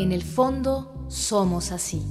En el fondo, somos así.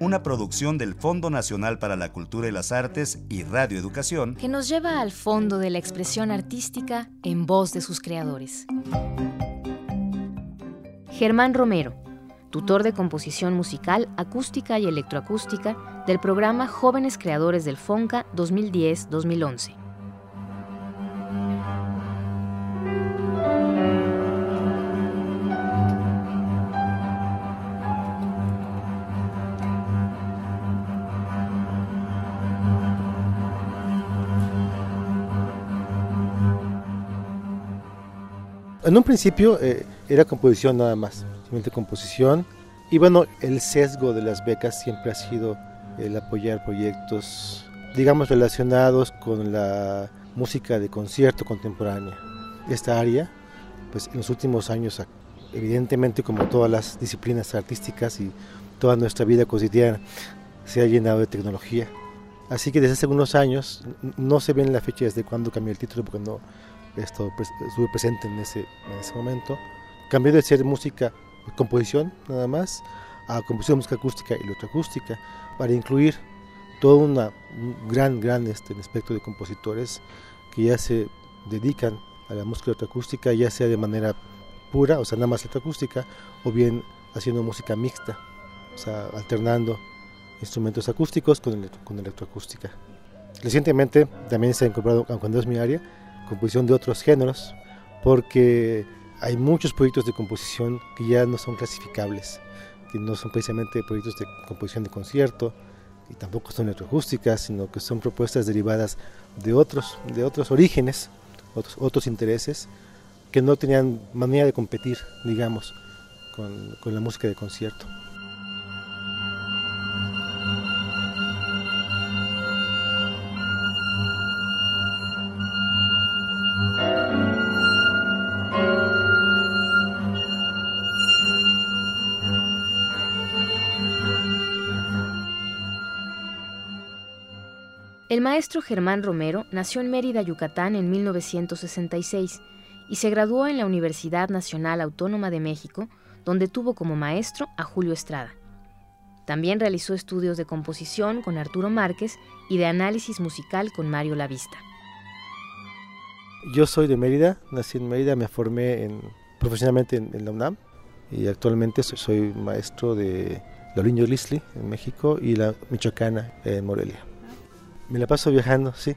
Una producción del Fondo Nacional para la Cultura y las Artes y Radio Educación que nos lleva al fondo de la expresión artística en voz de sus creadores. Germán Romero, tutor de composición musical, acústica y electroacústica del programa Jóvenes Creadores del FONCA 2010-2011. En un principio eh, era composición nada más, simplemente composición. Y bueno, el sesgo de las becas siempre ha sido el apoyar proyectos, digamos, relacionados con la música de concierto contemporánea. Esta área, pues en los últimos años, evidentemente como todas las disciplinas artísticas y toda nuestra vida cotidiana, se ha llenado de tecnología. Así que desde hace algunos años, no se ve en la fecha desde cuándo cambió el título, porque no, esto estuve presente en ese, en ese momento. Cambié de ser música, composición nada más, a composición de música acústica y electroacústica, para incluir todo una, un gran, gran este, espectro de compositores que ya se dedican a la música electroacústica, ya sea de manera pura, o sea, nada más electroacústica, o bien haciendo música mixta, o sea, alternando instrumentos acústicos con, con electroacústica. Recientemente también se ha incorporado, cuando es mi área, composición de otros géneros, porque hay muchos proyectos de composición que ya no son clasificables, que no son precisamente proyectos de composición de concierto y tampoco son electroacústicas, sino que son propuestas derivadas de otros, de otros orígenes, otros, intereses, que no tenían manera de competir, digamos, con la música de concierto. El maestro Germán Romero nació en Mérida, Yucatán, en 1966 y se graduó en la Universidad Nacional Autónoma de México, donde tuvo como maestro a Julio Estrada. También realizó estudios de composición con Arturo Márquez y de análisis musical con Mario Lavista. Yo soy de Mérida, nací en Mérida, me formé profesionalmente en, la UNAM y actualmente soy, maestro de la Liño Lisli en México y la Michoacana en Morelia. Me la paso viajando, sí,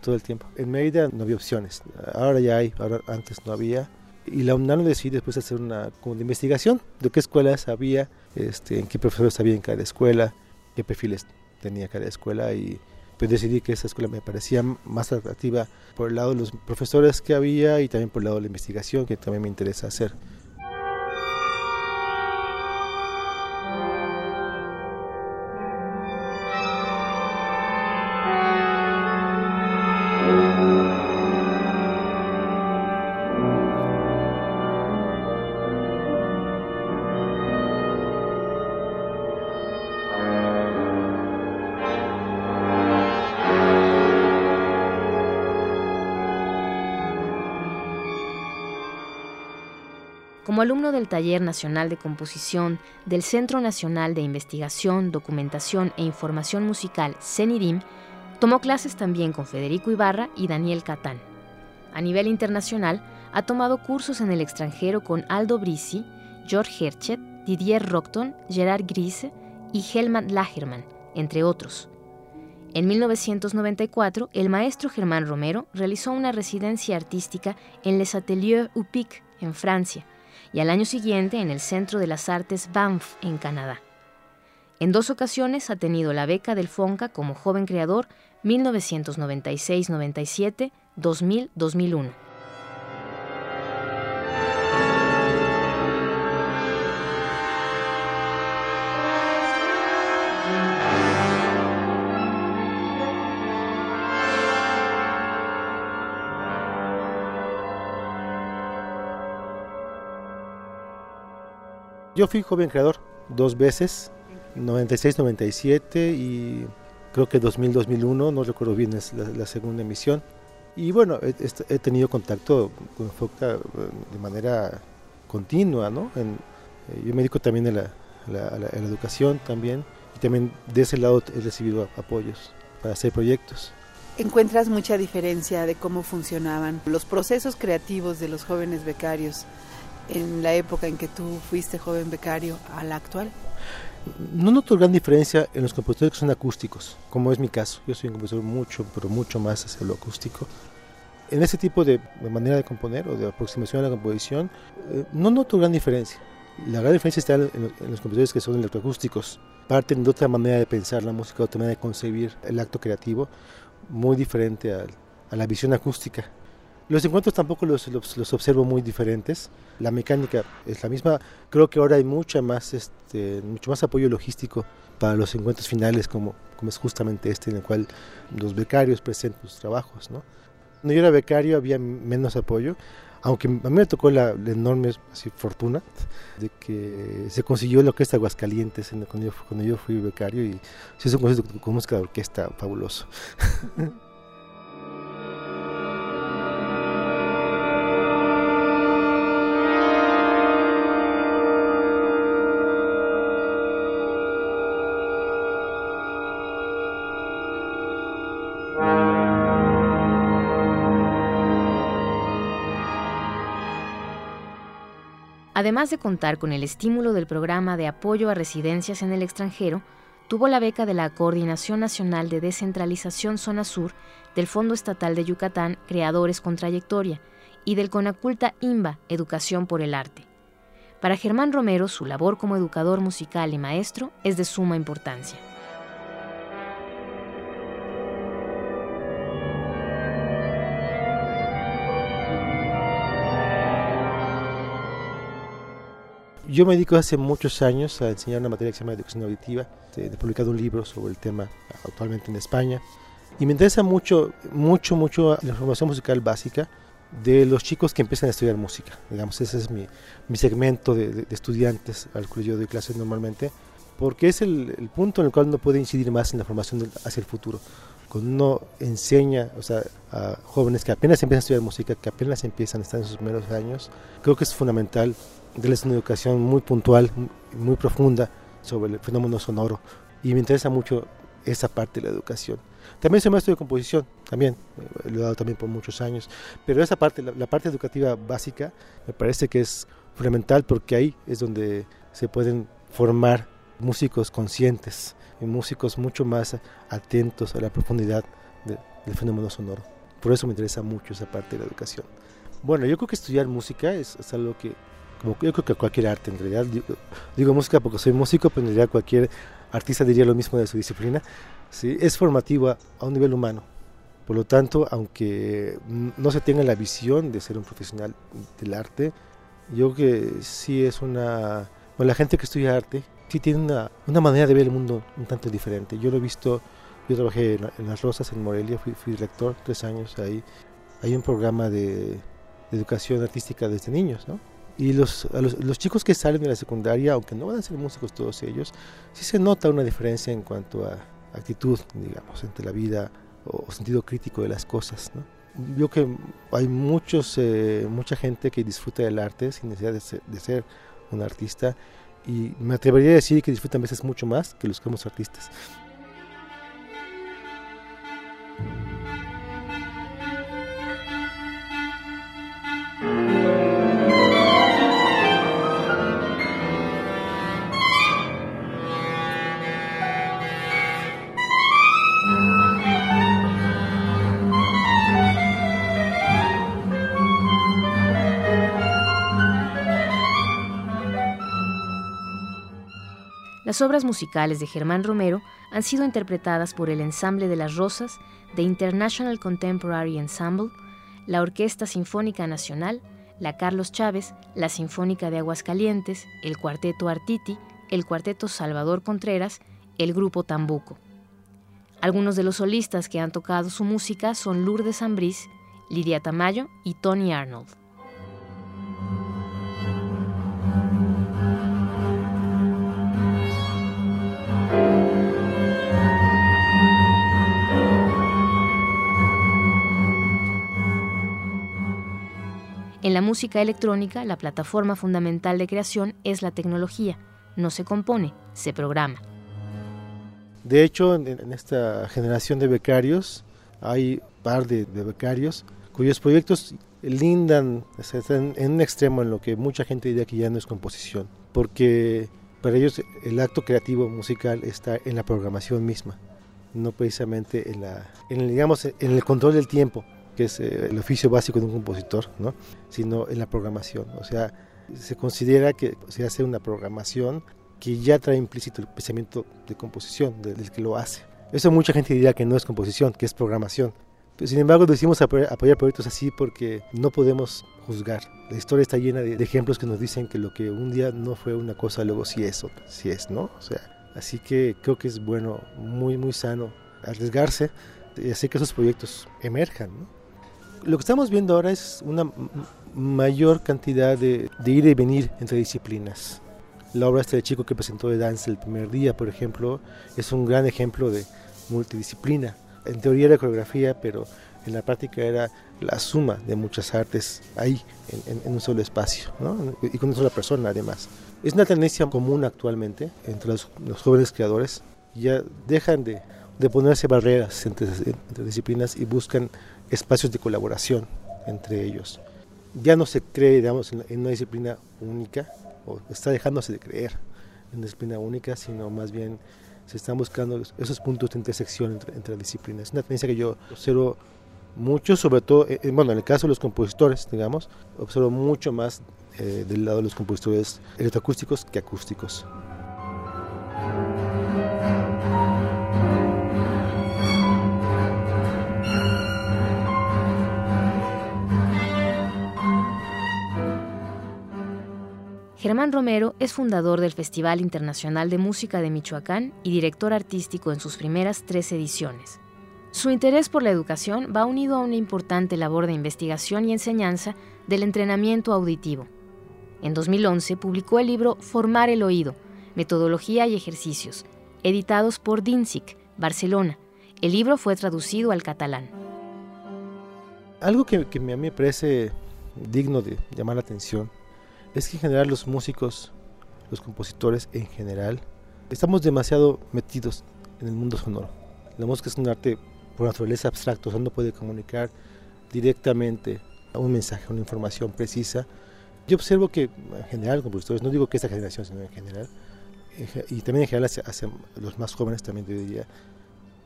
todo el tiempo. En Mérida no había opciones, ahora ya hay, ahora antes no había. Y la UNAM decidió después hacer una investigación de qué escuelas había, este, en qué profesores había en cada escuela, qué perfiles tenía cada escuela y pues decidí que esa escuela me parecía más atractiva por el lado de los profesores que había y también por el lado de la investigación que también me interesa hacer. Como alumno del Taller Nacional de Composición del Centro Nacional de Investigación, Documentación e Información Musical, CENIDIM, tomó clases también con Federico Ibarra y Daniel Catán. A nivel internacional, ha tomado cursos en el extranjero con Aldo Brisi, George Herchet, Didier Rockton, Gerard Grise y Helmut Lagerman, entre otros. En 1994, el maestro Germán Romero realizó una residencia artística en Les Ateliers UPIC, en Francia, y al año siguiente en el Centro de las Artes Banff, en Canadá. En dos ocasiones ha tenido la beca del FONCA como joven creador 1996-97, 2000-2001. Yo fui joven creador dos veces, 96-97 y creo que 2000-2001, no recuerdo bien es la, segunda emisión. Y bueno, he, tenido contacto con FOCTA eh, de manera continua, ¿no? En, eh, yo me dedico también a la, la, educación también y también de ese lado he recibido apoyos para hacer proyectos. ¿Encuentras mucha diferencia de cómo funcionaban los procesos creativos de los jóvenes becarios en la época en que tú fuiste joven becario a la actual? No noto gran diferencia en los compositores que son acústicos, como es mi caso. Yo soy un compositor mucho, pero mucho más hacia lo acústico. En ese tipo de, manera de componer o de aproximación a la composición, eh, no noto gran diferencia. La gran diferencia está en, los compositores que son electroacústicos. Parten de otra manera de pensar la música, otra manera de concebir el acto creativo, muy diferente a, a la visión acústica. Los encuentros tampoco los, los, observo muy diferentes. La mecánica es la misma. Creo que ahora hay mucha más, este, mucho más apoyo logístico para los encuentros finales, como, como es justamente este, en el cual los becarios presentan sus trabajos. ¿no? Cuando yo era becario había menos apoyo, aunque a mí me tocó la, enorme así, fortuna de que se consiguió la orquesta Aguascalientes cuando yo, cuando yo fui becario y se hizo un concierto con música de orquesta fabuloso. Además de contar con el estímulo del programa de apoyo a residencias en el extranjero, tuvo la beca de la Coordinación Nacional de Descentralización Zona Sur del Fondo Estatal de Yucatán Creadores con Trayectoria y del Conaculta IMBA Educación por el Arte. Para Germán Romero, su labor como educador musical y maestro es de suma importancia. Yo me dedico hace muchos años a enseñar una materia que se llama educación auditiva. He publicado un libro sobre el tema actualmente en España. Y me interesa mucho, mucho, mucho la formación musical básica de los chicos que empiezan a estudiar música. Digamos, ese es mi, mi segmento de, estudiantes al cual yo doy clases normalmente, porque es el, el, punto en el cual uno puede incidir más en la formación hacia el futuro. Cuando uno enseña o sea, a jóvenes que apenas empiezan a estudiar música, que apenas empiezan a estar en sus primeros años, creo que es fundamental darles una educación muy puntual, muy profunda sobre el fenómeno sonoro. Y me interesa mucho esa parte de la educación. También soy maestro de composición, también, eh, lo he dado también por muchos años, pero esa parte, la, parte educativa básica, me parece que es fundamental porque ahí es donde se pueden formar músicos conscientes y músicos mucho más atentos a la profundidad del fenómeno sonoro. Por eso me interesa mucho esa parte de la educación. Bueno, yo creo que estudiar música es algo que como yo creo que cualquier arte en realidad, digo, música porque soy músico, pero en realidad cualquier artista diría lo mismo de su disciplina, ¿sí? es formativa a un nivel humano. Por lo tanto, aunque no se tenga la visión de ser un profesional del arte, yo creo que sí es una... Bueno, la gente que estudia arte sí tiene una, una manera de ver el mundo un tanto diferente. Yo lo he visto, yo trabajé en, Las Rosas, en Morelia, fui, fui director tres años ahí. Hay un programa de, de educación artística desde niños, ¿no? Y los, los, chicos que salen de la secundaria, aunque no van a ser músicos todos ellos, sí se nota una diferencia en cuanto a actitud, digamos, entre la vida o, sentido crítico de las cosas. ¿no? Yo que hay muchos, eh, mucha gente que disfruta del arte sin necesidad de ser, de ser un artista y me atrevería a decir que disfrutan a veces mucho más que los que somos artistas. Las obras musicales de Germán Romero han sido interpretadas por el Ensamble de las Rosas, The International Contemporary Ensemble, la Orquesta Sinfónica Nacional, la Carlos Chávez, la Sinfónica de Aguascalientes, el Cuarteto Artiti, el Cuarteto Salvador Contreras, el Grupo Tambuco. Algunos de los solistas que han tocado su música son Lourdes Ambrís, Lidia Tamayo y Tony Arnold. En la música electrónica, la plataforma fundamental de creación es la tecnología. No se compone, se programa. De hecho, en, esta generación de becarios hay un par de, becarios cuyos proyectos lindan, están en un extremo en lo que mucha gente diría que ya no es composición, porque para ellos el acto creativo musical está en la programación misma, no precisamente en, la, en, digamos, en el control del tiempo, que es eh, el oficio básico de un compositor, ¿no? sino en la programación. O sea, se considera que se hace una programación que ya trae implícito el pensamiento de composición del que lo hace. Eso mucha gente diría que no es composición, que es programación. sin embargo, decimos apoyar, proyectos así porque no podemos juzgar. La historia está llena de, ejemplos que nos dicen que lo que un día no fue una cosa, luego sí es otra, sí es, ¿no? O sea, así que creo que es bueno, muy, muy sano arriesgarse y hacer que esos proyectos emerjan, ¿no? Lo que estamos viendo ahora es una mayor cantidad de, ir y venir entre disciplinas. La obra este de chico que presentó de danza el primer día, por ejemplo, es un gran ejemplo de multidisciplina. En teoría era coreografía, pero en la práctica era la suma de muchas artes ahí, en, un solo espacio, y con una sola persona además. Es una tendencia común actualmente entre los, jóvenes creadores. Ya dejan de, ponerse barreras entre, entre disciplinas y buscan espacios de colaboración entre ellos. Ya no se cree, digamos, en, una disciplina única, o está dejándose de creer en una disciplina única, sino más bien se están buscando esos puntos de intersección entre, disciplinas. Es una tendencia que yo observo mucho, sobre todo, eh, bueno, en el caso de los compositores, digamos, observo mucho más eh, del lado de los compositores electroacústicos que acústicos. Germán Romero es fundador del Festival Internacional de Música de Michoacán y director artístico en sus primeras tres ediciones. Su interés por la educación va unido a una importante labor de investigación y enseñanza del entrenamiento auditivo. En 2011 publicó el libro Formar el Oído, Metodología y Ejercicios, editados por DINSIC, Barcelona. El libro fue traducido al catalán. Algo que, que a mí me parece digno de llamar la atención es que en general los músicos, los compositores en general, estamos demasiado metidos en el mundo sonoro. La música es un arte por naturaleza abstracto, o sea, no puede comunicar directamente un mensaje, una información precisa. Yo observo que en general, compositores, no digo que esta generación, sino en general, y también en general hacia, los más jóvenes también te diría,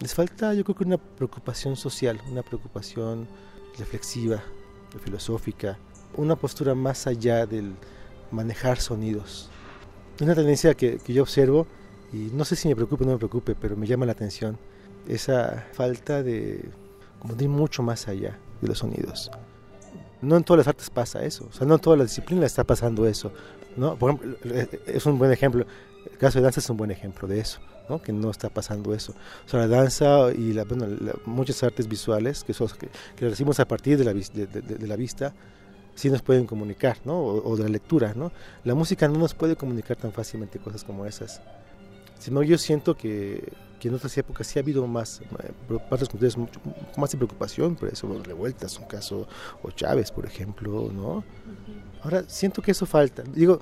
les falta yo creo que una preocupación social, una preocupación reflexiva, filosófica, una postura más allá del, manejar sonidos. Es una tendencia que, yo observo y no sé si me preocupe o no me preocupe, pero me llama la atención esa falta de, como de ir mucho más allá de los sonidos. No en todas las artes pasa eso, o sea, no en todas las disciplinas está pasando eso. ¿no? Por ejemplo, es un buen ejemplo, el caso de danza es un buen ejemplo de eso, ¿no? que no está pasando eso. O sea, la danza y la, bueno, muchas artes visuales que, son, que, que recibimos a partir de la, de la vista, sí nos pueden comunicar, ¿no? O, de la lectura, ¿no? La música no nos puede comunicar tan fácilmente cosas como esas. Sino yo siento que, que en otras épocas sí ha habido más, eh, mucho más de preocupación por eso, revueltas, un caso, o Chávez, por ejemplo, ¿no? Ahora, siento que eso falta. Digo,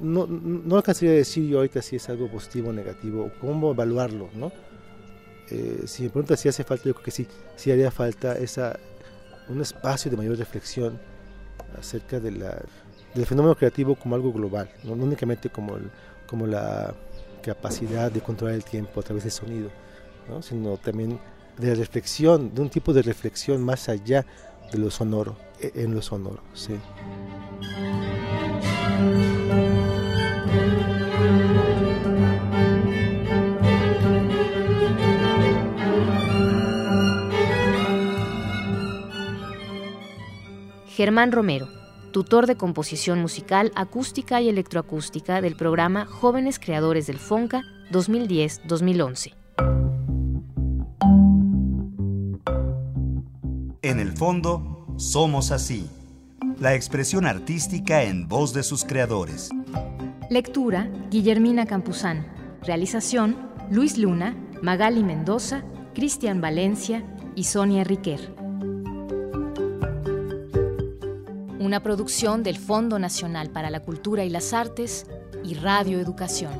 no, no alcanzaría a decir yo ahorita si es algo positivo o negativo, cómo evaluarlo, ¿no? Eh, si me preguntas si hace falta, yo creo que sí, sí haría falta esa, un espacio de mayor reflexión acerca del fenómeno creativo como algo global, no, únicamente como, como la capacidad de controlar el tiempo a través del sonido, sino también de la reflexión, de un tipo de reflexión más allá de lo sonoro, e, en lo sonoro. Sí. Germán Romero, tutor de composición musical acústica y electroacústica del programa Jóvenes Creadores del FONCA 2010-2011. En el fondo, somos así. La expresión artística en voz de sus creadores. Lectura, Guillermina Campuzán. Realización, Luis Luna, Magali Mendoza, Cristian Valencia y Sonia Riquer. Una producción del Fondo Nacional para la Cultura y las Artes y Radio Educación.